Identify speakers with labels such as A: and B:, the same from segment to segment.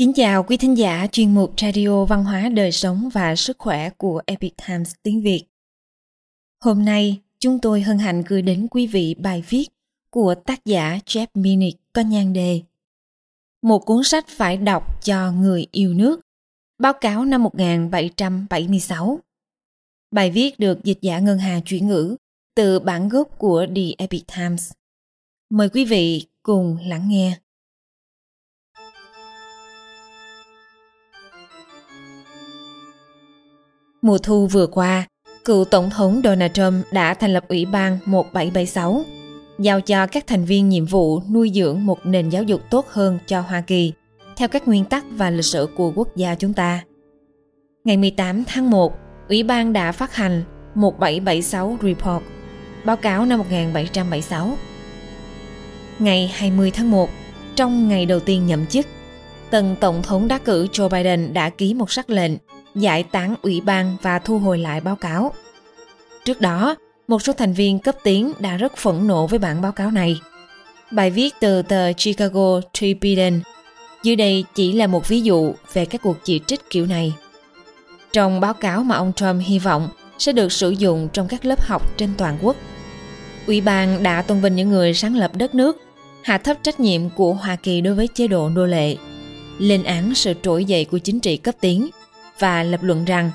A: Kính chào quý thính giả chuyên mục Radio Văn hóa Đời Sống và Sức Khỏe của Epic Times tiếng Việt. Hôm nay, chúng tôi hân hạnh gửi đến quý vị bài viết của tác giả Jeff Minnick có nhan đề Một cuốn sách phải đọc cho người yêu nước, báo cáo năm 1776. Bài viết được dịch giả Ngân Hà chuyển ngữ từ bản gốc của The Epic Times. Mời quý vị cùng lắng nghe. Mùa thu vừa qua, cựu Tổng thống Donald Trump đã thành lập Ủy ban 1776, giao cho các thành viên nhiệm vụ nuôi dưỡng một nền giáo dục tốt hơn cho Hoa Kỳ, theo các nguyên tắc và lịch sử của quốc gia chúng ta. Ngày 18 tháng 1, Ủy ban đã phát hành 1776 Report, báo cáo năm 1776. Ngày 20 tháng 1, trong ngày đầu tiên nhậm chức, tân Tổng thống đắc cử Joe Biden đã ký một sắc lệnh giải tán ủy ban và thu hồi lại báo cáo. Trước đó, một số thành viên cấp tiến đã rất phẫn nộ với bản báo cáo này. Bài viết từ tờ Chicago Tribune dưới đây chỉ là một ví dụ về các cuộc chỉ trích kiểu này. Trong báo cáo mà ông Trump hy vọng sẽ được sử dụng trong các lớp học trên toàn quốc, Ủy ban đã tôn vinh những người sáng lập đất nước, hạ thấp trách nhiệm của Hoa Kỳ đối với chế độ nô lệ, lên án sự trỗi dậy của chính trị cấp tiến và lập luận rằng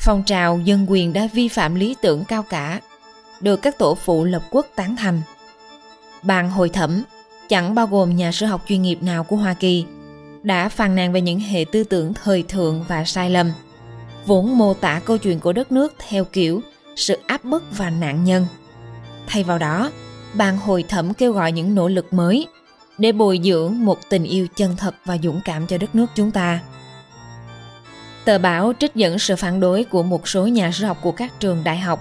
A: phong trào dân quyền đã vi phạm lý tưởng cao cả, được các tổ phụ lập quốc tán thành. Ban hội thẩm, chẳng bao gồm nhà sử học chuyên nghiệp nào của Hoa Kỳ, đã phàn nàn về những hệ tư tưởng thời thượng và sai lầm, vốn mô tả câu chuyện của đất nước theo kiểu sự áp bức và nạn nhân. Thay vào đó, ban hội thẩm kêu gọi những nỗ lực mới để bồi dưỡng một tình yêu chân thật và dũng cảm cho đất nước chúng ta. Tờ báo trích dẫn sự phản đối của một số nhà sử học của các trường đại học.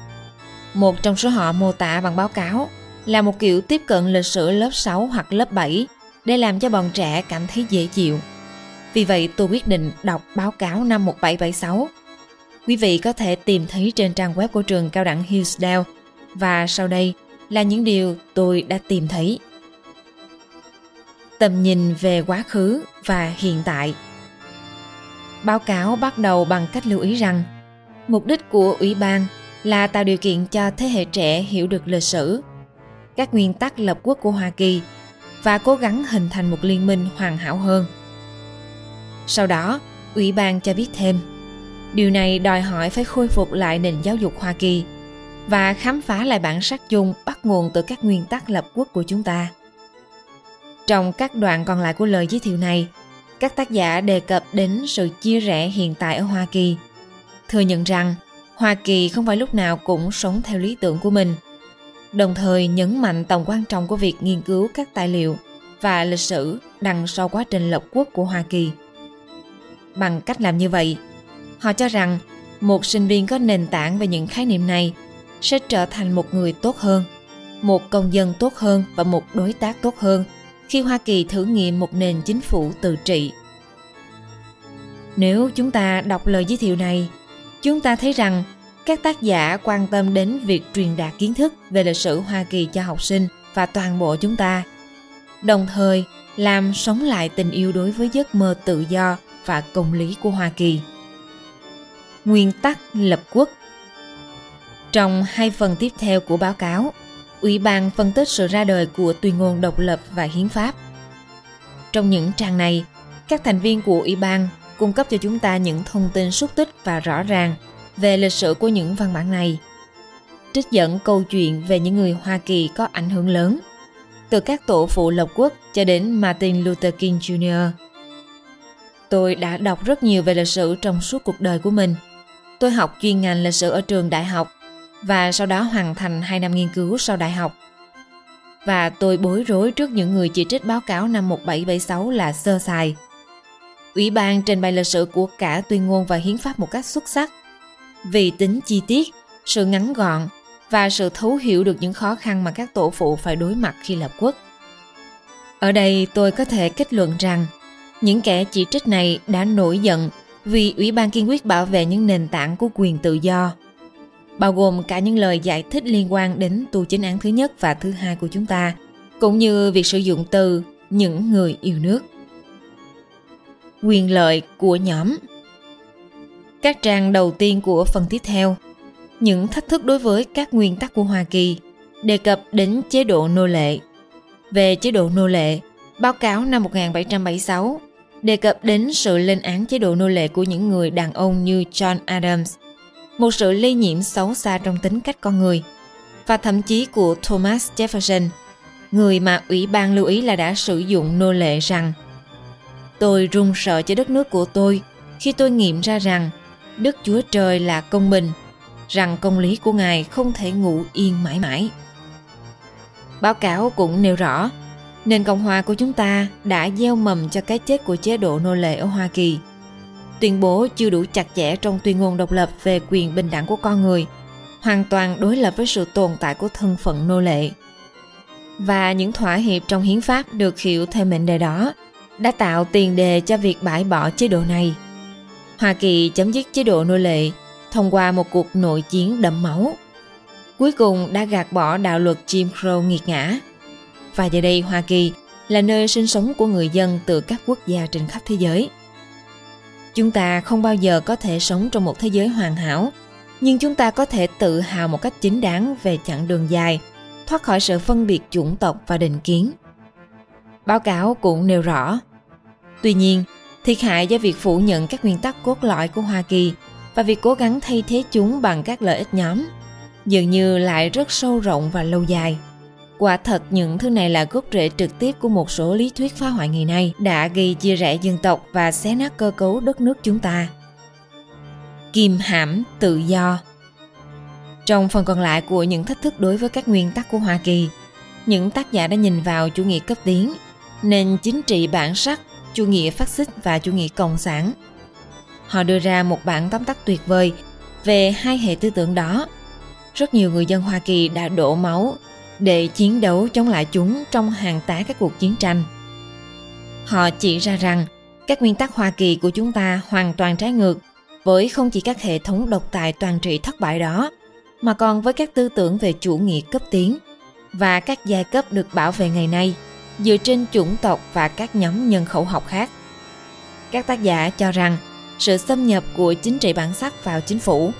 A: Một trong số họ mô tả bằng báo cáo là một kiểu tiếp cận lịch sử lớp 6 hoặc lớp 7 để làm cho bọn trẻ cảm thấy dễ chịu. Vì vậy, tôi quyết định đọc báo cáo năm 1776. Quý vị có thể tìm thấy trên trang web của trường cao đẳng Hillsdale và sau đây là những điều tôi đã tìm thấy. Tầm nhìn về quá khứ và hiện tại Báo cáo bắt đầu bằng cách lưu ý rằng mục đích của ủy ban là tạo điều kiện cho thế hệ trẻ hiểu được lịch sử, các nguyên tắc lập quốc của Hoa Kỳ và cố gắng hình thành một liên minh hoàn hảo hơn. Sau đó, ủy ban cho biết thêm, điều này đòi hỏi phải khôi phục lại nền giáo dục Hoa Kỳ và khám phá lại bản sắc chung bắt nguồn từ các nguyên tắc lập quốc của chúng ta. Trong các đoạn còn lại của lời giới thiệu này, các tác giả đề cập đến sự chia rẽ hiện tại ở Hoa Kỳ, thừa nhận rằng Hoa Kỳ không phải lúc nào cũng sống theo lý tưởng của mình, đồng thời nhấn mạnh tầm quan trọng của việc nghiên cứu các tài liệu và lịch sử đằng sau quá trình lập quốc của Hoa Kỳ. Bằng cách làm như vậy, họ cho rằng một sinh viên có nền tảng về những khái niệm này sẽ trở thành một người tốt hơn, một công dân tốt hơn và một đối tác tốt hơn khi Hoa Kỳ thử nghiệm một nền chính phủ tự trị. Nếu chúng ta đọc lời giới thiệu này, chúng ta thấy rằng các tác giả quan tâm đến việc truyền đạt kiến thức về lịch sử Hoa Kỳ cho học sinh và toàn bộ chúng ta, đồng thời làm sống lại tình yêu đối với giấc mơ tự do và công lý của Hoa Kỳ. Nguyên tắc lập quốc Trong hai phần tiếp theo của báo cáo, Ủy ban phân tích sự ra đời của tuyên ngôn độc lập và hiến pháp. Trong những trang này, các thành viên của Ủy ban cung cấp cho chúng ta những thông tin xúc tích và rõ ràng về lịch sử của những văn bản này. Trích dẫn câu chuyện về những người Hoa Kỳ có ảnh hưởng lớn, từ các tổ phụ lập quốc cho đến Martin Luther King Jr. Tôi đã đọc rất nhiều về lịch sử trong suốt cuộc đời của mình. Tôi học chuyên ngành lịch sử ở trường đại học và sau đó hoàn thành 2 năm nghiên cứu sau đại học. Và tôi bối rối trước những người chỉ trích báo cáo năm 1776 là sơ sài. Ủy ban trình bày lịch sử của cả tuyên ngôn và hiến pháp một cách xuất sắc. Vì tính chi tiết, sự ngắn gọn và sự thấu hiểu được những khó khăn mà các tổ phụ phải đối mặt khi lập quốc. Ở đây tôi có thể kết luận rằng những kẻ chỉ trích này đã nổi giận vì Ủy ban kiên quyết bảo vệ những nền tảng của quyền tự do bao gồm cả những lời giải thích liên quan đến tu chính án thứ nhất và thứ hai của chúng ta, cũng như việc sử dụng từ những người yêu nước. quyền lợi của nhóm các trang đầu tiên của phần tiếp theo những thách thức đối với các nguyên tắc của Hoa Kỳ đề cập đến chế độ nô lệ. Về chế độ nô lệ, báo cáo năm 1776 đề cập đến sự lên án chế độ nô lệ của những người đàn ông như John Adams, một sự lây nhiễm xấu xa trong tính cách con người, và thậm chí của Thomas Jefferson, người mà Ủy ban lưu ý là đã sử dụng nô lệ rằng Tôi run sợ cho đất nước của tôi khi tôi nghiệm ra rằng Đức Chúa Trời là công bình, rằng công lý của Ngài không thể ngủ yên mãi mãi. Báo cáo cũng nêu rõ, nền Cộng hòa của chúng ta đã gieo mầm cho cái chết của chế độ nô lệ ở Hoa Kỳ. Tuyên bố chưa đủ chặt chẽ trong tuyên ngôn độc lập về quyền bình đẳng của con người, hoàn toàn đối lập với sự tồn tại của thân phận nô lệ. Và những thỏa hiệp trong hiến pháp được hiểu theo mệnh đề đó đã tạo tiền đề cho việc bãi bỏ chế độ này. Hoa Kỳ chấm dứt chế độ nô lệ thông qua một cuộc nội chiến đẫm máu. Cuối cùng đã gạt bỏ đạo luật Jim Crow nghiệt ngã. Và giờ đây Hoa Kỳ là nơi sinh sống của người dân từ các quốc gia trên khắp thế giới. Chúng ta không bao giờ có thể sống trong một thế giới hoàn hảo, nhưng chúng ta có thể tự hào một cách chính đáng về chặng đường dài, thoát khỏi sự phân biệt chủng tộc và định kiến. Báo cáo cũng nêu rõ. Tuy nhiên, thiệt hại do việc phủ nhận các nguyên tắc cốt lõi của Hoa Kỳ và việc cố gắng thay thế chúng bằng các lợi ích nhóm dường như lại rất sâu rộng và lâu dài. Quả thật những thứ này là gốc rễ trực tiếp của một số lý thuyết phá hoại ngày nay đã gây chia rẽ dân tộc và xé nát cơ cấu đất nước chúng ta. Kìm hãm tự do Trong phần còn lại của những thách thức đối với các nguyên tắc của Hoa Kỳ, những tác giả đã nhìn vào chủ nghĩa cấp tiến, nền chính trị bản sắc, chủ nghĩa phát xít và chủ nghĩa cộng sản Họ đưa ra một bản tóm tắt tuyệt vời về hai hệ tư tưởng đó. Rất nhiều người dân Hoa Kỳ đã đổ máu để chiến đấu chống lại chúng trong hàng tá các cuộc chiến tranh. Họ chỉ ra rằng các nguyên tắc Hoa Kỳ của chúng ta hoàn toàn trái ngược với không chỉ các hệ thống độc tài toàn trị thất bại đó, mà còn với các tư tưởng về chủ nghĩa cấp tiến và các giai cấp được bảo vệ ngày nay dựa trên chủng tộc và các nhóm nhân khẩu học khác. Các tác giả cho rằng sự xâm nhập của chính trị bản sắc vào chính phủ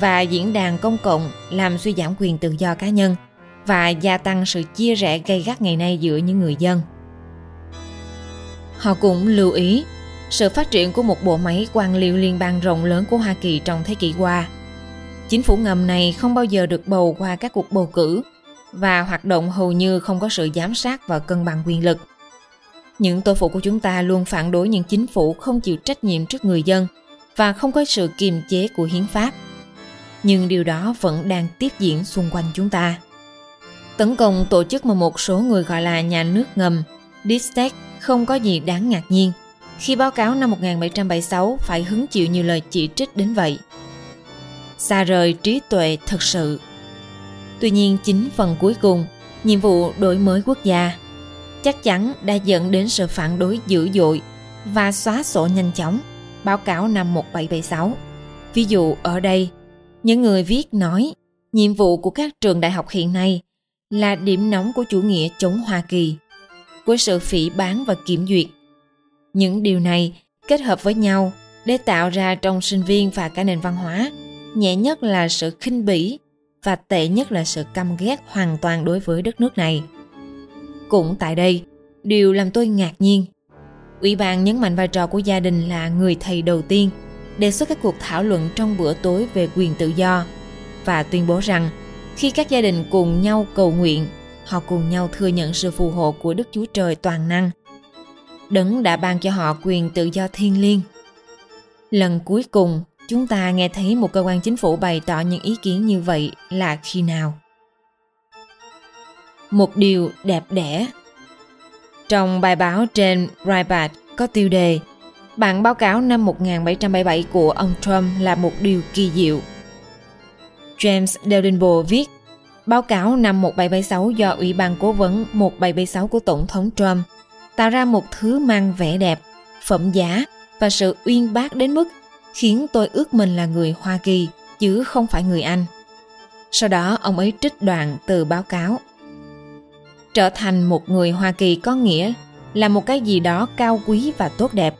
A: và diễn đàn công cộng làm suy giảm quyền tự do cá nhân và gia tăng sự chia rẽ gây gắt ngày nay giữa những người dân. Họ cũng lưu ý, sự phát triển của một bộ máy quan liêu liên bang rộng lớn của Hoa Kỳ trong thế kỷ qua. Chính phủ ngầm này không bao giờ được bầu qua các cuộc bầu cử và hoạt động hầu như không có sự giám sát và cân bằng quyền lực – những tổ phụ của chúng ta luôn phản đối những chính phủ không chịu trách nhiệm trước người dân và không có sự kiềm chế của hiến pháp. Nhưng điều đó vẫn đang tiếp diễn xung quanh chúng ta. Tấn công tổ chức mà một số người gọi là nhà nước ngầm, Distech không có gì đáng ngạc nhiên khi báo cáo năm 1776 phải hứng chịu nhiều lời chỉ trích đến vậy. Xa rời trí tuệ thật sự. Tuy nhiên chính phần cuối cùng, nhiệm vụ đổi mới quốc gia chắc chắn đã dẫn đến sự phản đối dữ dội và xóa sổ nhanh chóng, báo cáo năm 1776. Ví dụ ở đây, những người viết nói nhiệm vụ của các trường đại học hiện nay là điểm nóng của chủ nghĩa chống Hoa Kỳ, của sự phỉ bán và kiểm duyệt. Những điều này kết hợp với nhau để tạo ra trong sinh viên và cả nền văn hóa, nhẹ nhất là sự khinh bỉ và tệ nhất là sự căm ghét hoàn toàn đối với đất nước này. Cũng tại đây, điều làm tôi ngạc nhiên. Ủy ban nhấn mạnh vai trò của gia đình là người thầy đầu tiên, đề xuất các cuộc thảo luận trong bữa tối về quyền tự do và tuyên bố rằng khi các gia đình cùng nhau cầu nguyện, họ cùng nhau thừa nhận sự phù hộ của Đức Chúa Trời toàn năng. Đấng đã ban cho họ quyền tự do thiên liêng. Lần cuối cùng, chúng ta nghe thấy một cơ quan chính phủ bày tỏ những ý kiến như vậy là khi nào? một điều đẹp đẽ. Trong bài báo trên Breitbart có tiêu đề Bản báo cáo năm 1777 của ông Trump là một điều kỳ diệu. James Dalrymple viết Báo cáo năm 1776 do Ủy ban Cố vấn 1776 của Tổng thống Trump tạo ra một thứ mang vẻ đẹp, phẩm giá và sự uyên bác đến mức khiến tôi ước mình là người Hoa Kỳ chứ không phải người Anh. Sau đó ông ấy trích đoạn từ báo cáo trở thành một người Hoa Kỳ có nghĩa là một cái gì đó cao quý và tốt đẹp.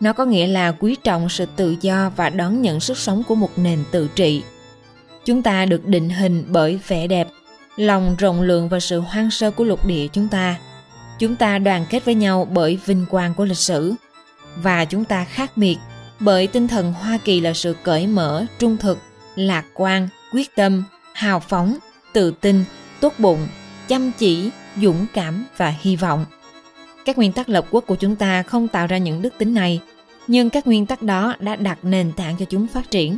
A: Nó có nghĩa là quý trọng sự tự do và đón nhận sức sống của một nền tự trị. Chúng ta được định hình bởi vẻ đẹp, lòng rộng lượng và sự hoang sơ của lục địa chúng ta. Chúng ta đoàn kết với nhau bởi vinh quang của lịch sử và chúng ta khác biệt bởi tinh thần Hoa Kỳ là sự cởi mở, trung thực, lạc quan, quyết tâm, hào phóng, tự tin, tốt bụng, chăm chỉ, dũng cảm và hy vọng. Các nguyên tắc lập quốc của chúng ta không tạo ra những đức tính này, nhưng các nguyên tắc đó đã đặt nền tảng cho chúng phát triển,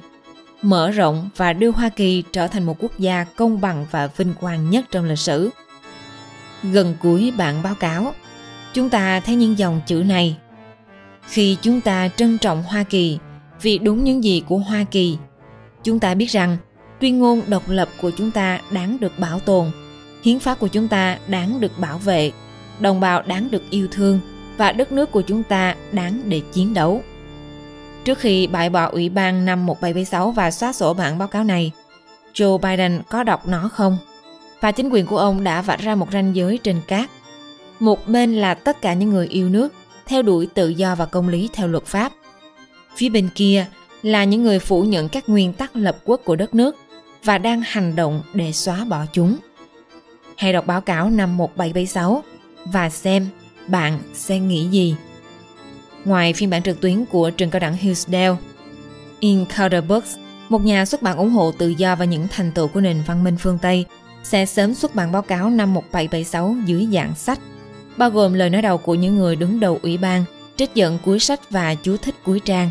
A: mở rộng và đưa Hoa Kỳ trở thành một quốc gia công bằng và vinh quang nhất trong lịch sử. Gần cuối bản báo cáo, chúng ta thấy những dòng chữ này. Khi chúng ta trân trọng Hoa Kỳ vì đúng những gì của Hoa Kỳ, chúng ta biết rằng tuyên ngôn độc lập của chúng ta đáng được bảo tồn, hiến pháp của chúng ta đáng được bảo vệ đồng bào đáng được yêu thương và đất nước của chúng ta đáng để chiến đấu. Trước khi bãi bỏ Ủy ban năm 1776 và xóa sổ bản báo cáo này, Joe Biden có đọc nó không? Và chính quyền của ông đã vạch ra một ranh giới trên cát. Một bên là tất cả những người yêu nước, theo đuổi tự do và công lý theo luật pháp. Phía bên kia là những người phủ nhận các nguyên tắc lập quốc của đất nước và đang hành động để xóa bỏ chúng. Hãy đọc báo cáo năm 1776 và xem bạn sẽ nghĩ gì. Ngoài phiên bản trực tuyến của trường cao đẳng Hillsdale, Encounter Books, một nhà xuất bản ủng hộ tự do và những thành tựu của nền văn minh phương Tây, sẽ sớm xuất bản báo cáo năm 1776 dưới dạng sách, bao gồm lời nói đầu của những người đứng đầu ủy ban, trích dẫn cuối sách và chú thích cuối trang.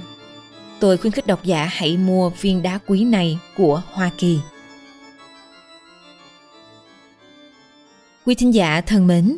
A: Tôi khuyến khích độc giả hãy mua viên đá quý này của Hoa Kỳ. Quý thính giả thân mến,